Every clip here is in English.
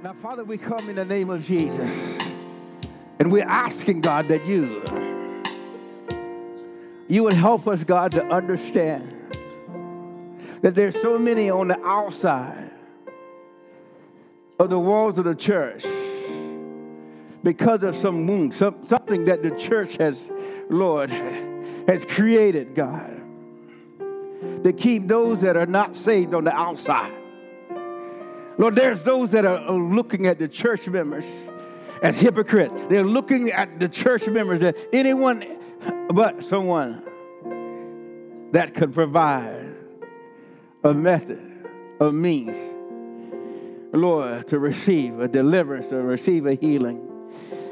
Now, Father, we come in the name of Jesus, and we're asking God that you, you would help us, God, to understand that there's so many on the outside of the walls of the church because of some wound, some, something that the church has, Lord, has created, God, to keep those that are not saved on the outside. Lord, there's those that are looking at the church members as hypocrites. They're looking at the church members as anyone but someone that could provide a method, a means, Lord, to receive a deliverance, to receive a healing.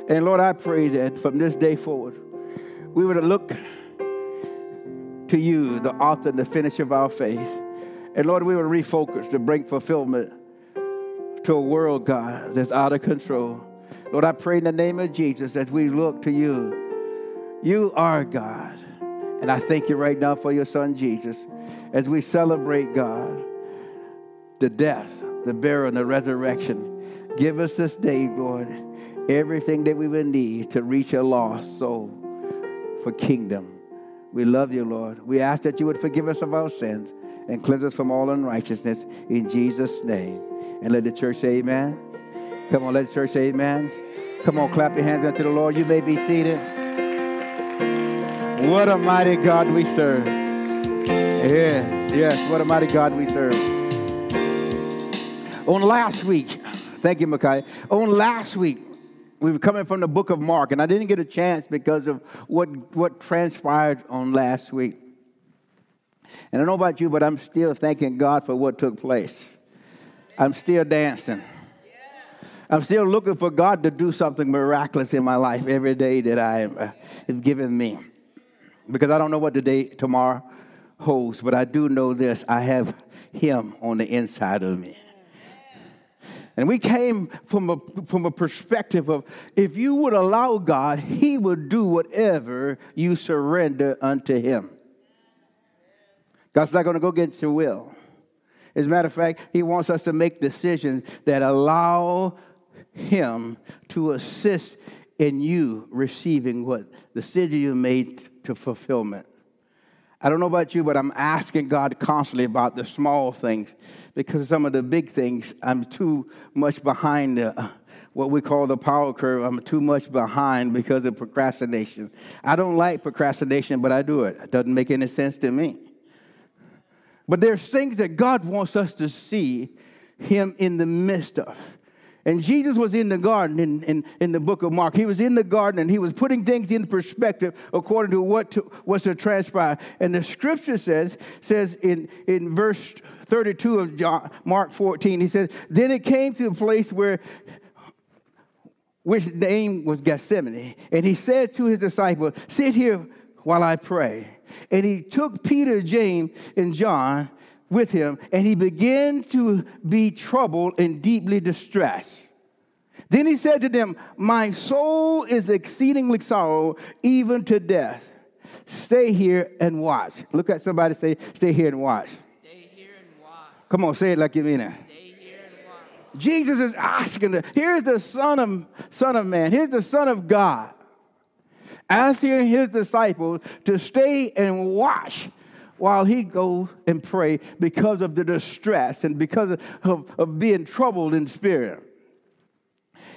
And Lord, I pray that from this day forward, we would look to you, the author and the finisher of our faith. And Lord, we would refocus to bring fulfillment to a world, God, that's out of control. Lord, I pray in the name of Jesus as we look to you. You are God. And I thank you right now for your son Jesus as we celebrate, God, the death, the burial, and the resurrection. Give us this day, Lord, everything that we will need to reach a lost soul for kingdom. We love you, Lord. We ask that you would forgive us of our sins and cleanse us from all unrighteousness in Jesus' name. And let the church say amen. Come on, let the church say amen. Come on, clap your hands unto the Lord. You may be seated. What a mighty God we serve. Yes, yes, what a mighty God we serve. On last week, thank you, Makai. On last week, we were coming from the book of Mark, and I didn't get a chance because of what, what transpired on last week. And I don't know about you, but I'm still thanking God for what took place. I'm still dancing. I'm still looking for God to do something miraculous in my life every day that I am uh, is given me. Because I don't know what the day tomorrow holds, but I do know this I have Him on the inside of me. And we came from a, from a perspective of if you would allow God, He would do whatever you surrender unto Him. God's not going to go against your will. As a matter of fact, he wants us to make decisions that allow him to assist in you receiving what decision you made to fulfillment. I don't know about you, but I'm asking God constantly about the small things because some of the big things, I'm too much behind the, what we call the power curve. I'm too much behind because of procrastination. I don't like procrastination, but I do it. It doesn't make any sense to me. But there's things that God wants us to see Him in the midst of. And Jesus was in the garden in, in, in the book of Mark. He was in the garden and he was putting things in perspective according to what to, was to transpire. And the scripture says, says in, in verse 32 of John, Mark 14, he says, Then it came to a place where which name was Gethsemane. And he said to his disciples, Sit here while I pray. And he took Peter, James, and John with him, and he began to be troubled and deeply distressed. Then he said to them, My soul is exceedingly sorrow, even to death. Stay here and watch. Look at somebody say, Stay here and watch. Stay here and watch. Come on, say it like you mean it. Stay here and watch. Jesus is asking, here's the Son of, Son of Man, here's the Son of God asking his disciples to stay and watch while he goes and pray because of the distress and because of, of, of, being troubled in spirit.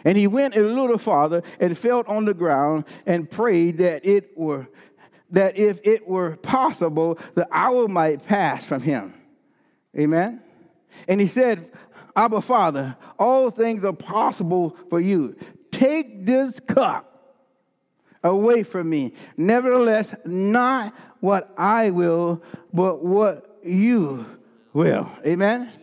And he went a little farther and fell on the ground and prayed that it were that if it were possible, the hour might pass from him. Amen. And he said, Abba Father, all things are possible for you. Take this cup away from me. Nevertheless, not what I will, but what you will. Amen? Amen.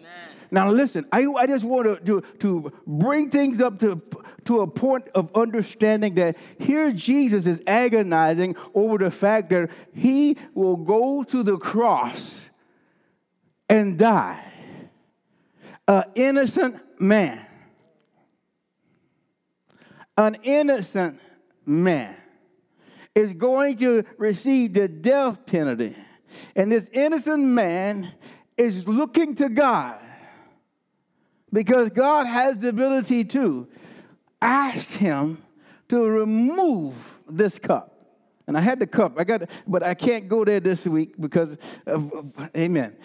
Now, listen, I, I just want to, to, to bring things up to, to a point of understanding that here Jesus is agonizing over the fact that he will go to the cross and die. An innocent man. An innocent man is going to receive the death penalty. And this innocent man is looking to God because God has the ability to ask Him to remove this cup. And I had the cup, I got, but I can't go there this week because of, of Amen.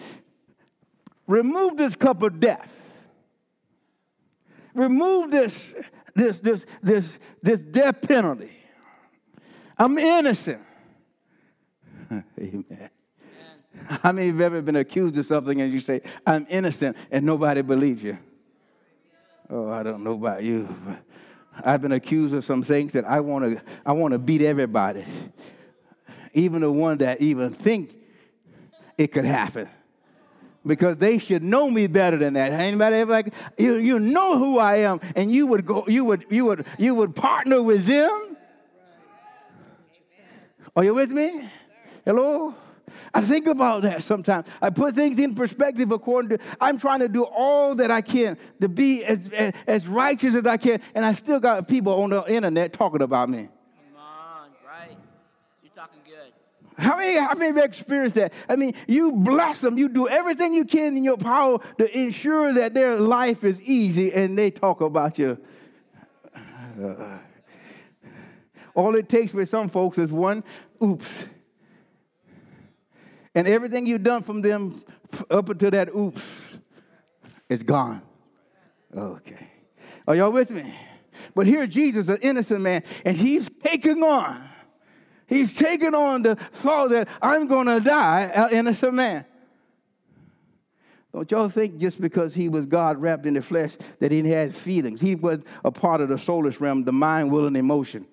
Remove this cup of death. Remove this, this, this, this, this death penalty. I'm innocent. Amen. How many of you have ever been accused of something and you say, I'm innocent, and nobody believes you? Oh, I don't know about you. I've been accused of some things that I want to I want to beat everybody. Even the one that even think it could happen. Because they should know me better than that. Anybody ever like you, you know who I am and you would go you would you would you would partner with them? Are you with me? Hello? I think about that sometimes. I put things in perspective according to, I'm trying to do all that I can to be as, as, as righteous as I can, and I still got people on the internet talking about me. Come on, right? You're talking good. How many, how many have you experienced that? I mean, you bless them, you do everything you can in your power to ensure that their life is easy, and they talk about you. Uh, all it takes with some folks is one oops. And everything you've done from them up until that oops is gone. Okay. Are y'all with me? But here Jesus, an innocent man, and he's taking on, he's taking on the thought that I'm going to die, an innocent man. Don't y'all think just because he was God wrapped in the flesh that he had feelings? He was a part of the soulish realm, the mind, will, and emotion.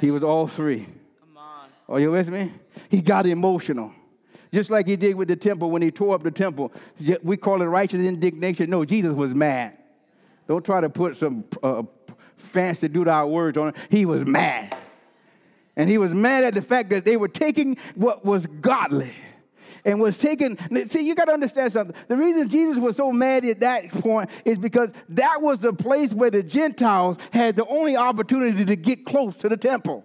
He was all three. Are you with me? He got emotional just like he did with the temple when he tore up the temple. We call it righteous indignation. No, Jesus was mad. Don't try to put some uh, fancy do our words on it. He was mad. And he was mad at the fact that they were taking what was godly and was taken. See, you got to understand something. The reason Jesus was so mad at that point is because that was the place where the Gentiles had the only opportunity to get close to the temple.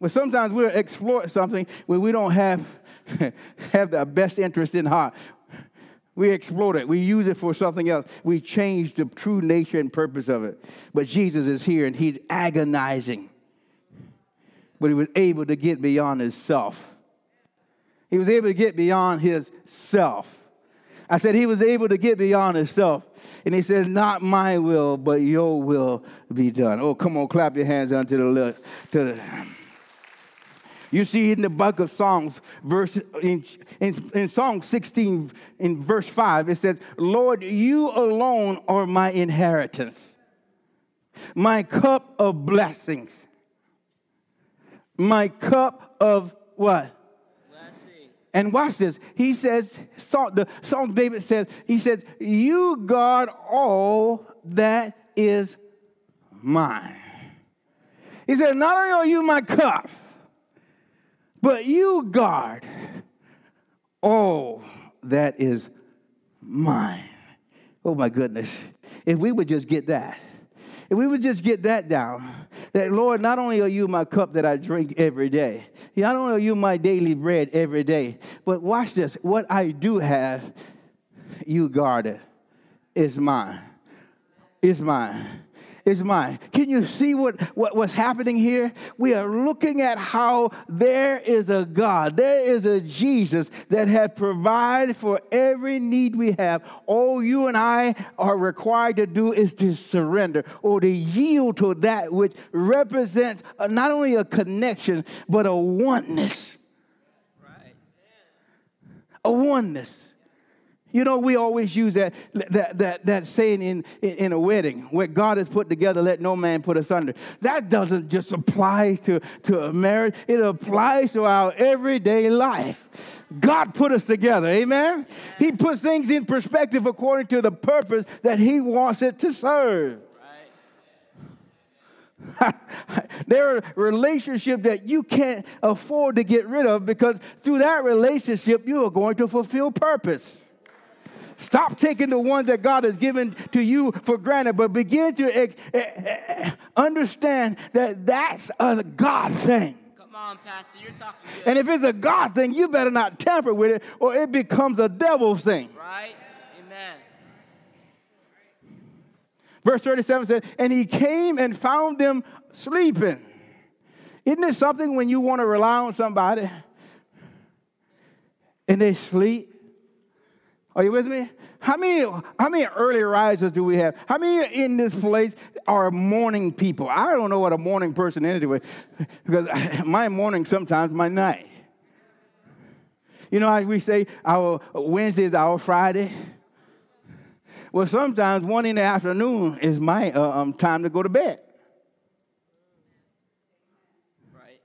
But sometimes we'll exploit something where we don't have, have the best interest in heart. We exploit it. We use it for something else. We change the true nature and purpose of it. But Jesus is here and he's agonizing. But he was able to get beyond himself. He was able to get beyond his self. I said he was able to get beyond himself. And he says, Not my will, but your will be done. Oh, come on, clap your hands unto the left. To the, you see in the book of Psalms, verse in, in, in Psalm 16, in verse 5, it says, Lord, you alone are my inheritance, my cup of blessings, my cup of what? And watch this. He says, the song David says, he says, You guard all that is mine. He said, Not only are you my cup, but you guard all that is mine. Oh my goodness. If we would just get that, if we would just get that down, that Lord, not only are you my cup that I drink every day, not only are you my daily bread every day, but watch this what I do have, you guard it. It's mine. It's mine is mine. Can you see what, what, what's happening here? We are looking at how there is a God, there is a Jesus that has provided for every need we have. All you and I are required to do is to surrender or to yield to that which represents not only a connection, but a oneness. Right. A oneness. You know, we always use that, that, that, that saying in, in a wedding, where God has put together, let no man put us under. That doesn't just apply to, to a marriage, it applies to our everyday life. God put us together, amen? He puts things in perspective according to the purpose that He wants it to serve. there are relationships that you can't afford to get rid of because through that relationship, you are going to fulfill purpose. Stop taking the ones that God has given to you for granted, but begin to understand that that's a God thing. Come on, Pastor, you're talking good. And if it's a God thing, you better not tamper with it, or it becomes a devil thing. Right? Amen. Verse 37 says, And he came and found them sleeping. Isn't it something when you want to rely on somebody and they sleep? Are you with me? How many, how many early risers do we have? How many in this place are morning people? I don't know what a morning person is anyway, because my morning sometimes my night. You know how we say our Wednesday is our Friday? Well, sometimes one in the afternoon is my uh, um, time to go to bed. Right.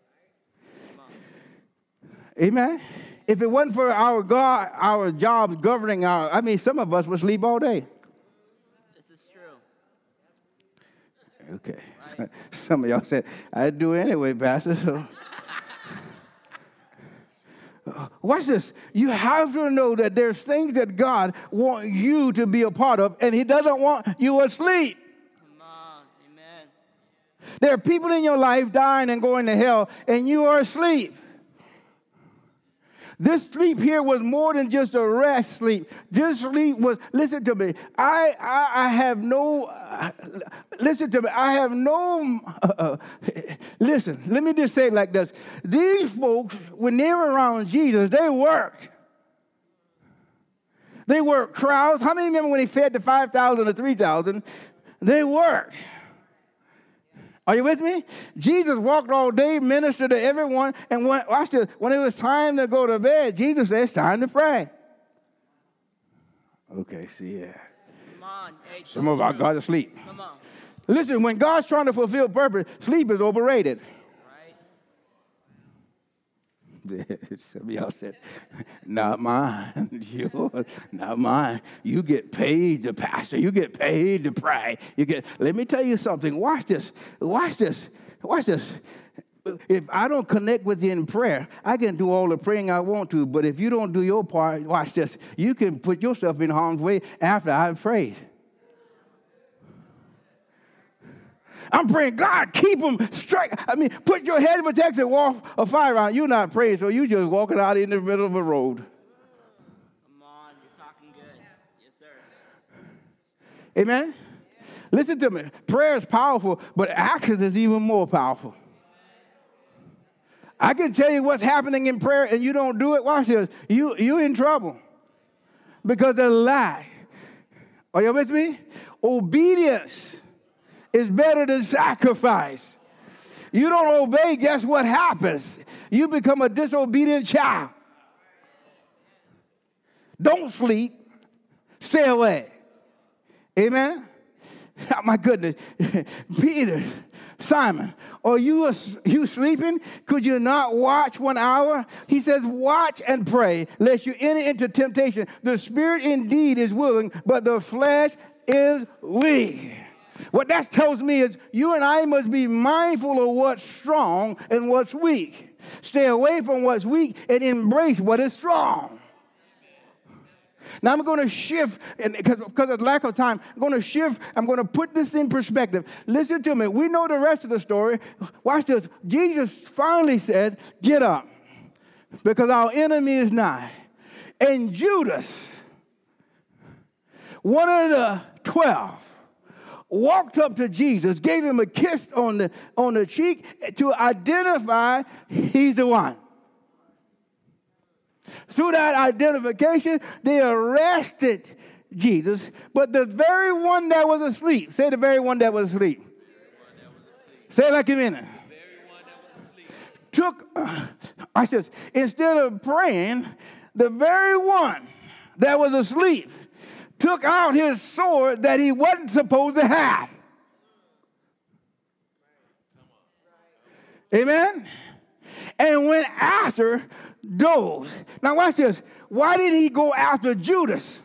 Amen. If it wasn't for our God, our jobs governing our, I mean, some of us would sleep all day. This is true. Okay. Some of y'all said, I'd do it anyway, Pastor. So. Uh, watch this. You have to know that there's things that God wants you to be a part of, and He doesn't want you asleep. Come on. Amen. There are people in your life dying and going to hell, and you are asleep. This sleep here was more than just a rest sleep. This sleep was, listen to me, I, I, I have no, uh, listen to me, I have no, uh, listen, let me just say it like this. These folks, when they were around Jesus, they worked. They worked crowds. How many remember when he fed the 5,000 or 3,000? They worked. Are you with me? Jesus walked all day, ministered to everyone, and when, watch this, when it was time to go to bed, Jesus said, It's time to pray. Okay, see, yeah. Come on. Hey, Some of our God asleep. Come on. Listen, when God's trying to fulfill purpose, sleep is overrated. Some of y'all said, not mine. Yours, not mine. You get paid to pastor. You get paid to pray. You get, let me tell you something. Watch this. Watch this. Watch this. If I don't connect with you in prayer, I can do all the praying I want to, but if you don't do your part, watch this. You can put yourself in harm's way after I've prayed. I'm praying, God, keep them straight. I mean, put your head in protection, walk a fire on. You're not praying, so you're just walking out in the middle of a road. Come on. You're talking good. Yes, sir. Amen? Listen to me. Prayer is powerful, but action is even more powerful. I can tell you what's happening in prayer and you don't do it. Watch this. You, you're in trouble because of a lie. Are you with me? Obedience is better than sacrifice. You don't obey, guess what happens? You become a disobedient child. Don't sleep, stay away. Amen? Oh, my goodness. Peter, Simon, are you, you sleeping? Could you not watch one hour? He says, Watch and pray, lest you enter into temptation. The spirit indeed is willing, but the flesh is weak. What that tells me is you and I must be mindful of what's strong and what's weak. Stay away from what's weak and embrace what is strong. Now I'm going to shift, and because, of lack of time, I'm going to shift. I'm going to put this in perspective. Listen to me. We know the rest of the story. Watch this. Jesus finally said, "Get up, because our enemy is nigh." And Judas, one of the twelve, walked up to Jesus, gave him a kiss on the on the cheek to identify he's the one. Through that identification, they arrested Jesus, but the very one that was asleep, say the very one that was asleep. Say it like mean it. Took, uh, I says, instead of praying, the very one that was asleep took out his sword that he wasn't supposed to have. Amen? And went after those. Now, watch this. Why did he go after Judas?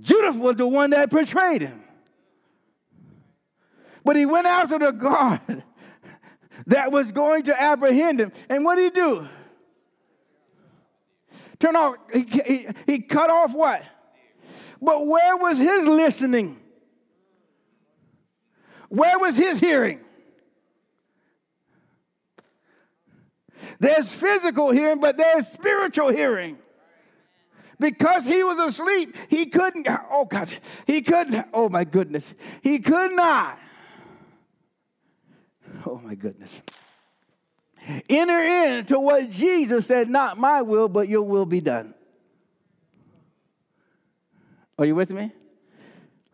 Judas was the one that betrayed him. But he went after the guard that was going to apprehend him. And what did he do? Turn off, he, he, he cut off what? But where was his listening? Where was his hearing? There's physical hearing, but there's spiritual hearing. Because he was asleep, he couldn't, oh God, he couldn't, oh my goodness, he could not, oh my goodness, enter into what Jesus said, not my will, but your will be done. Are you with me?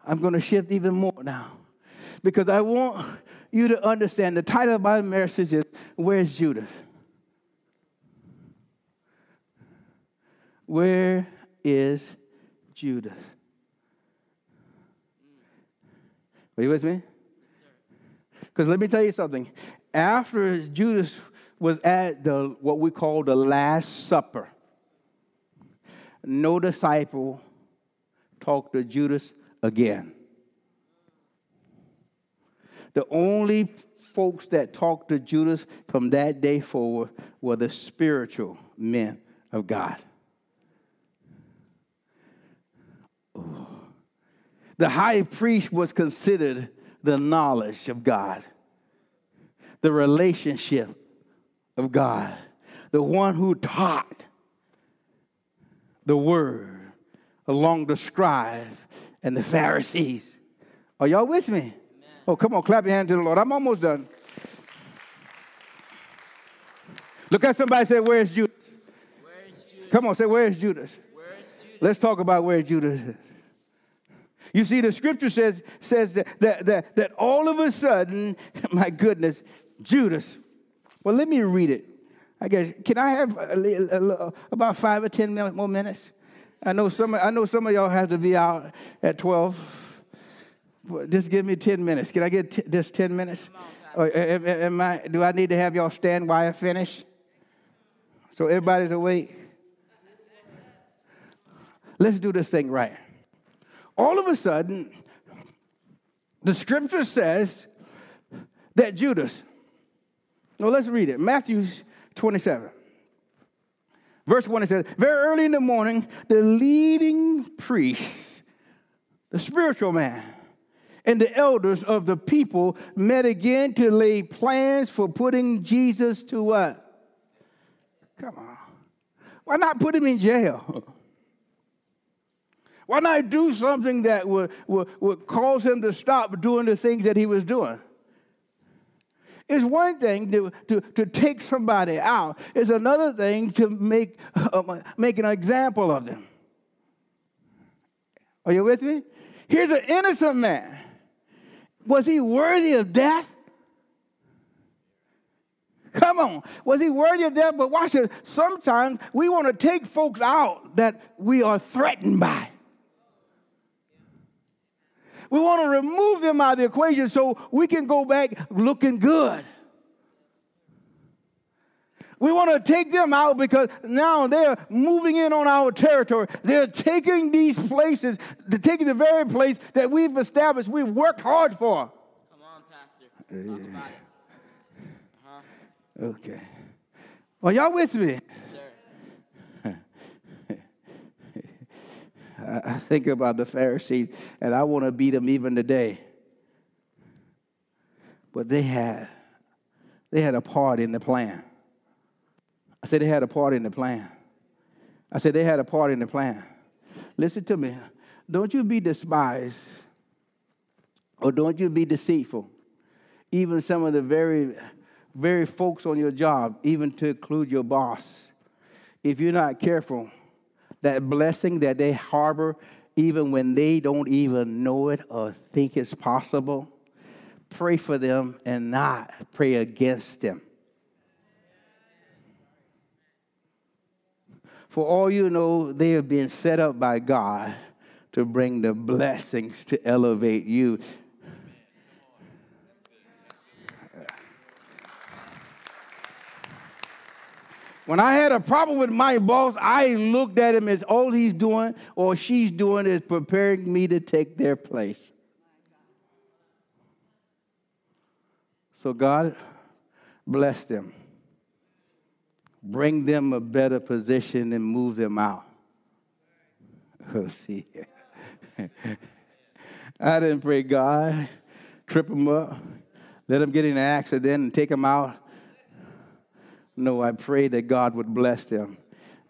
I'm going to shift even more now because I want you to understand the title of my message is Where's Judas? Where is Judas? Are you with me? Because let me tell you something. After Judas was at the what we call the Last Supper, no disciple talked to Judas again. The only folks that talked to Judas from that day forward were the spiritual men of God. The high priest was considered the knowledge of God, the relationship of God, the one who taught the word along the scribe and the Pharisees. Are y'all with me? Amen. Oh, come on, clap your hand to the Lord. I'm almost done. Look at somebody say, Where's Judas? Where's Judas? Come on, say, Where's Judas? Where's Judas? Let's talk about where Judas is. You see, the scripture says, says that, that, that, that all of a sudden, my goodness, Judas. Well, let me read it. I guess, can I have a, a, a, about five or ten more minutes? I know some. I know some of y'all have to be out at twelve. Just give me ten minutes. Can I get t- just ten minutes? On, or am, am I? Do I need to have y'all stand while I finish? So everybody's awake. Let's do this thing right. All of a sudden, the scripture says that Judas. No, let's read it. Matthew 27. Verse 1 it says, Very early in the morning, the leading priests, the spiritual man, and the elders of the people met again to lay plans for putting Jesus to what? Come on. Why not put him in jail? Why not do something that would, would, would cause him to stop doing the things that he was doing? It's one thing to, to, to take somebody out, it's another thing to make, uh, make an example of them. Are you with me? Here's an innocent man. Was he worthy of death? Come on. Was he worthy of death? But watch it. Sometimes we want to take folks out that we are threatened by. We want to remove them out of the equation so we can go back looking good. We want to take them out because now they're moving in on our territory. They're taking these places, they're taking the very place that we've established, we've worked hard for. Come on, Pastor. Talk about it. Uh-huh. Okay. Are y'all with me? I think about the Pharisees, and I want to beat them even today. But they had, they had a part in the plan. I said they had a part in the plan. I said they had a part in the plan. Listen to me. Don't you be despised, or don't you be deceitful. Even some of the very, very folks on your job, even to include your boss. If you're not careful, that blessing that they harbor, even when they don't even know it or think it's possible, pray for them and not pray against them. For all you know, they have been set up by God to bring the blessings to elevate you. When I had a problem with my boss, I looked at him as all he's doing or she's doing is preparing me to take their place. So God bless them. Bring them a better position and move them out. Oh, see. I didn't pray God, trip them up, let them get in an accident and take them out No, I pray that God would bless them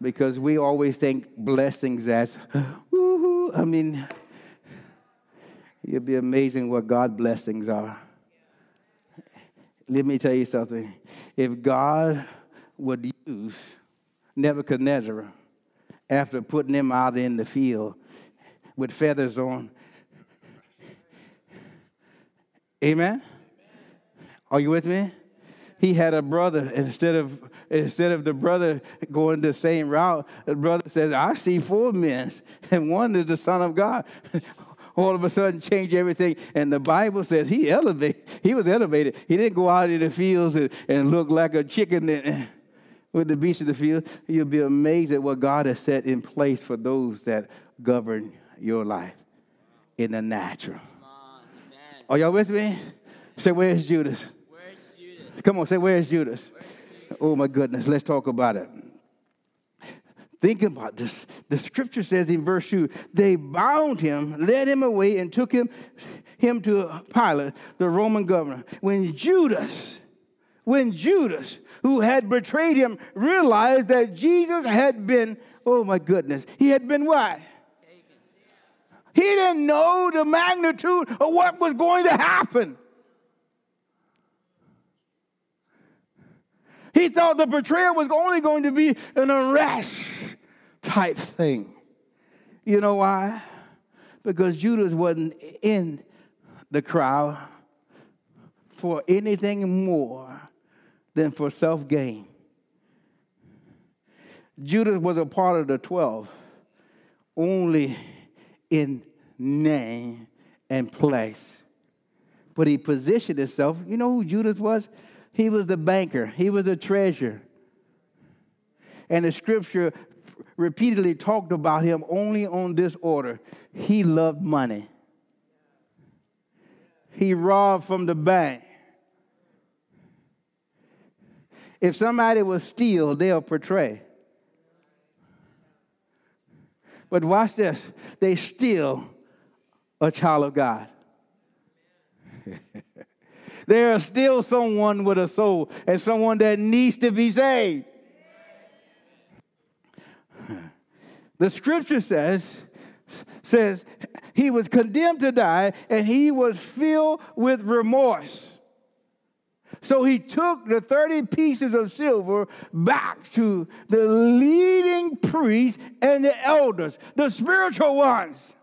because we always think blessings as, woohoo. I mean, you'd be amazing what God blessings are. Let me tell you something. If God would use Nebuchadnezzar after putting him out in the field with feathers on, amen? Are you with me? He had a brother. Instead of instead of the brother going the same route, the brother says, "I see four men, and one is the Son of God." All of a sudden, change everything. And the Bible says he elevated. He was elevated. He didn't go out in the fields and, and look like a chicken with the beast of the field. You'll be amazed at what God has set in place for those that govern your life in the natural. Are y'all with me? Say, where's Judas? Come on, say, Where's Judas? Oh, my goodness. Let's talk about it. Think about this. The scripture says in verse 2 they bound him, led him away, and took him, him to Pilate, the Roman governor. When Judas, when Judas, who had betrayed him, realized that Jesus had been, oh my goodness, he had been what? He didn't know the magnitude of what was going to happen. He thought the betrayal was only going to be an arrest type thing. You know why? Because Judas wasn't in the crowd for anything more than for self gain. Judas was a part of the 12 only in name and place. But he positioned himself. You know who Judas was? He was the banker, he was the treasurer. And the scripture repeatedly talked about him only on this order he loved money. He robbed from the bank. If somebody will steal, they'll portray. But watch this they steal a child of God. there is still someone with a soul and someone that needs to be saved. The scripture says, says he was condemned to die and he was filled with remorse. So he took the 30 pieces of silver back to the leading priests and the elders, the spiritual ones,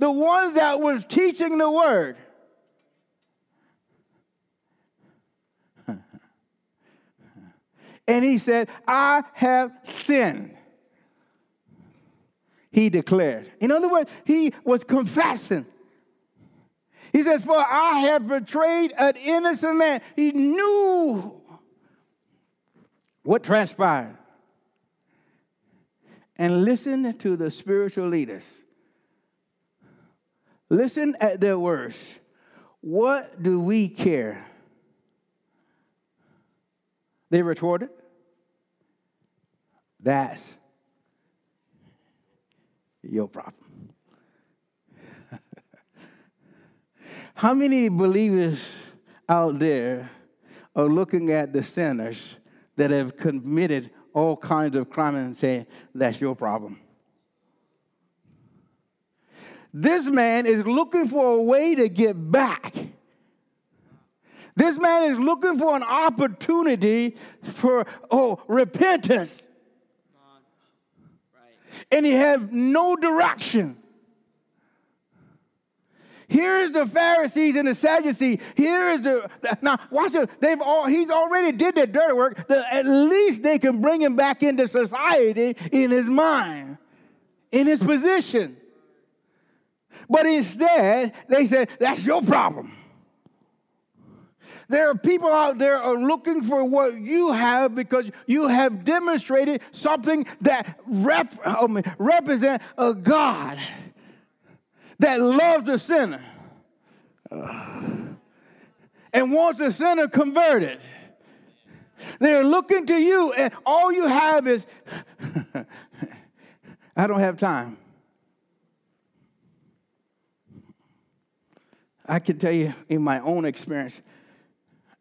the ones that was teaching the word. And he said, I have sinned. He declared. In other words, he was confessing. He says, For I have betrayed an innocent man. He knew what transpired. And listen to the spiritual leaders. Listen at their words. What do we care? They retorted, That's your problem. How many believers out there are looking at the sinners that have committed all kinds of crime and saying, That's your problem? This man is looking for a way to get back this man is looking for an opportunity for, oh, repentance. And he had no direction. Here's the Pharisees and the Sadducees. Here is the now. Watch this. They've all. He's already did their dirty work. The, at least they can bring him back into society in his mind, in his position. But instead, they said, "That's your problem." There are people out there are looking for what you have because you have demonstrated something that rep, um, represent a God that loves the sinner uh, and wants the sinner converted. They're looking to you, and all you have is, I don't have time. I can tell you in my own experience,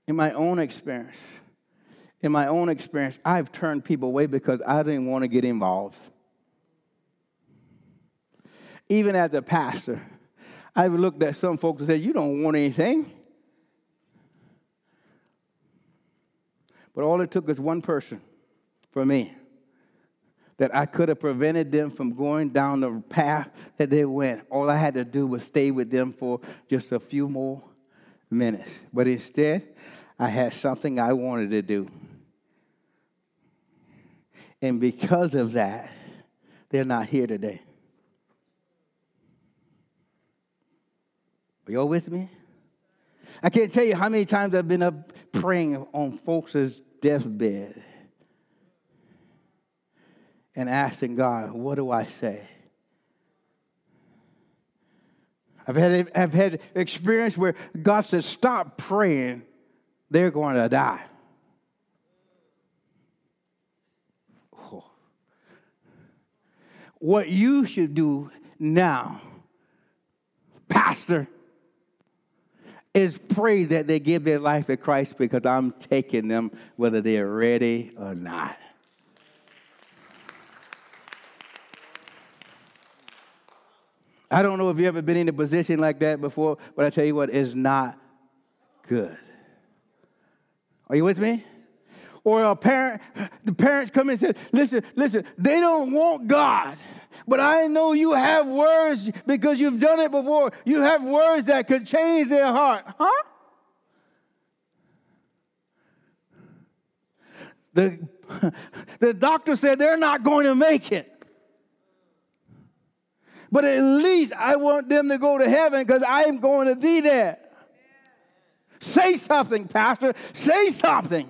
in my own experience, in my own experience, I've turned people away because I didn't want to get involved. Even as a pastor, I've looked at some folks and said, You don't want anything. But all it took was one person for me that I could have prevented them from going down the path that they went. All I had to do was stay with them for just a few more minutes. But instead, I had something I wanted to do. And because of that, they're not here today. Are y'all with me? I can't tell you how many times I've been up praying on folks' deathbed and asking God, what do I say? I've had, I've had experience where God says, stop praying, they're going to die. Oh. What you should do now, Pastor, is pray that they give their life to Christ because I'm taking them whether they're ready or not. I don't know if you've ever been in a position like that before, but I tell you what, it's not good. Are you with me? Or a parent, the parents come and say, listen, listen, they don't want God. But I know you have words because you've done it before. You have words that could change their heart. Huh? The, the doctor said they're not going to make it. But at least I want them to go to heaven because I am going to be there. Say something, Pastor. Say something.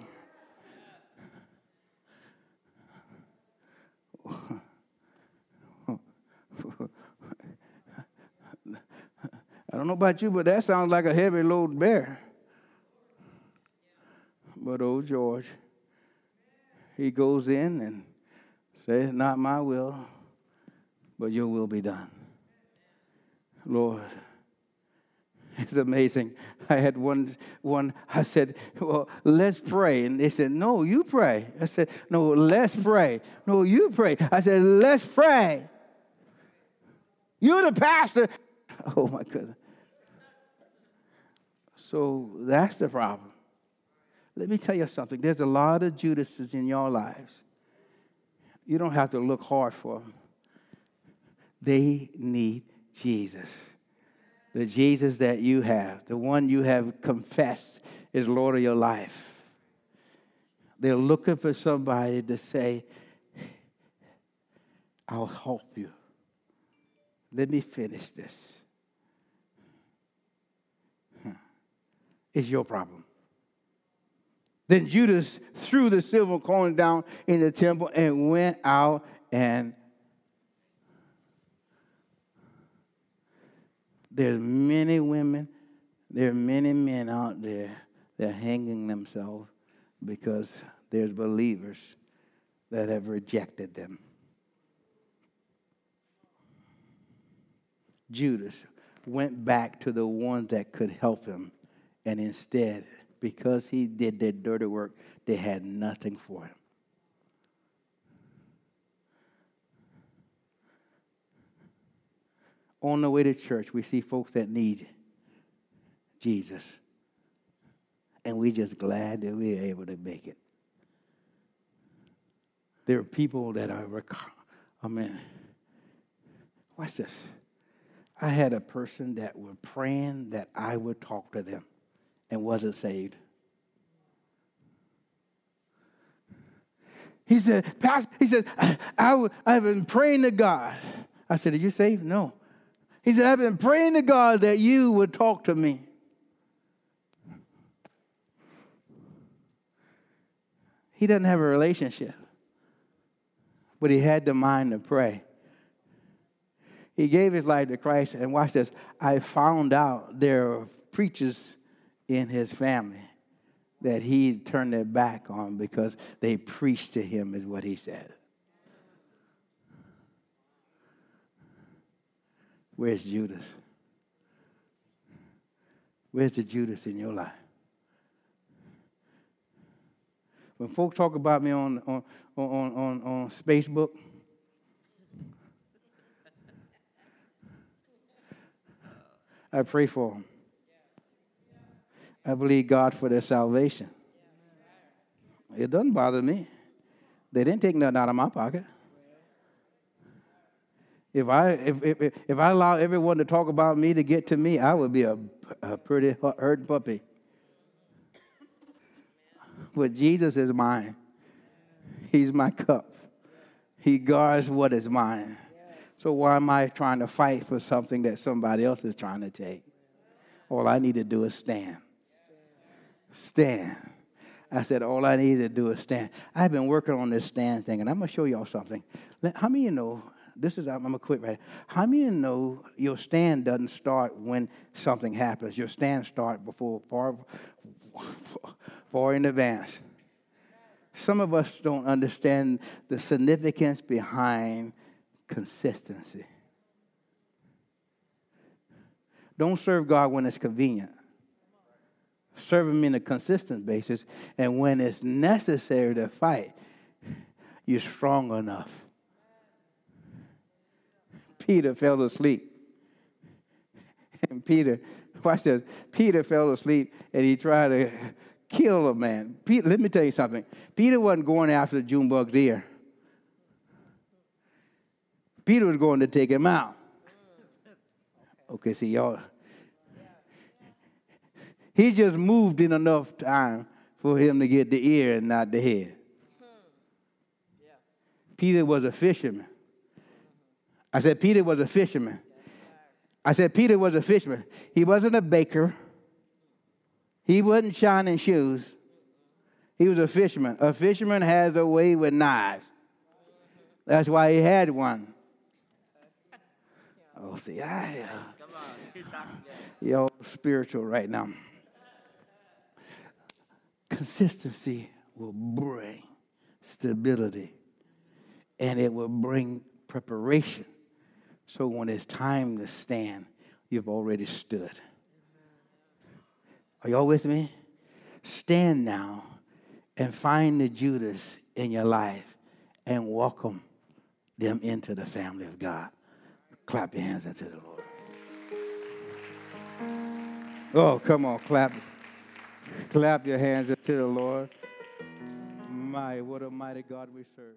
I don't know about you, but that sounds like a heavy load bear. But old George, he goes in and says, Not my will, but your will be done. Lord. It's amazing. I had one, one, I said, Well, let's pray. And they said, No, you pray. I said, No, let's pray. No, you pray. I said, Let's pray. You're the pastor. Oh my goodness. So that's the problem. Let me tell you something. There's a lot of Judases in your lives. You don't have to look hard for them. They need Jesus. The Jesus that you have, the one you have confessed is Lord of your life. They're looking for somebody to say, I'll help you. Let me finish this. It's your problem. Then Judas threw the silver coin down in the temple and went out and there's many women, there are many men out there that are hanging themselves because there's believers that have rejected them. Judas went back to the ones that could help him and instead, because he did their dirty work, they had nothing for him. On the way to church, we see folks that need Jesus. And we're just glad that we're able to make it. There are people that are, I mean, watch this. I had a person that were praying that I would talk to them and wasn't saved. He said, Pastor, he said, I, I, I've been praying to God. I said, Are you saved? No. He said, I've been praying to God that you would talk to me. He doesn't have a relationship, but he had the mind to pray. He gave his life to Christ, and watch this. I found out there are preachers in his family that he turned their back on because they preached to him, is what he said. Where's Judas? Where's the Judas in your life? when folks talk about me on, on, on, on, on Facebook, I pray for them. I believe God for their salvation. It doesn't bother me. They didn't take nothing out of my pocket. If I, if, if, if I allow everyone to talk about me to get to me, I would be a, a pretty hurt puppy. But Jesus is mine. He's my cup. He guards what is mine. So why am I trying to fight for something that somebody else is trying to take? All I need to do is stand. Stand. I said, all I need to do is stand. I've been working on this stand thing, and I'm going to show y'all something. How many of you know? This is, I'm going to quit right How many of you know your stand doesn't start when something happens? Your stand starts before, far, far in advance. Some of us don't understand the significance behind consistency. Don't serve God when it's convenient. Serve Him in a consistent basis. And when it's necessary to fight, you're strong enough. Peter fell asleep. And Peter, watch this. Peter fell asleep and he tried to kill a man. Peter, let me tell you something. Peter wasn't going after the June bug's ear. Peter was going to take him out. Okay, see, y'all. He just moved in enough time for him to get the ear and not the head. Peter was a fisherman. I said, Peter was a fisherman. I said, Peter was a fisherman. He wasn't a baker. He wasn't shining shoes. He was a fisherman. A fisherman has a way with knives. That's why he had one. Oh, see, I, uh, talking spiritual right now. Consistency will bring stability and it will bring preparation. So when it's time to stand, you've already stood. Are y'all with me? Stand now and find the Judas in your life and welcome them into the family of God. Clap your hands into the Lord. Oh, come on, clap. Clap your hands into the Lord. My, what a mighty God we serve.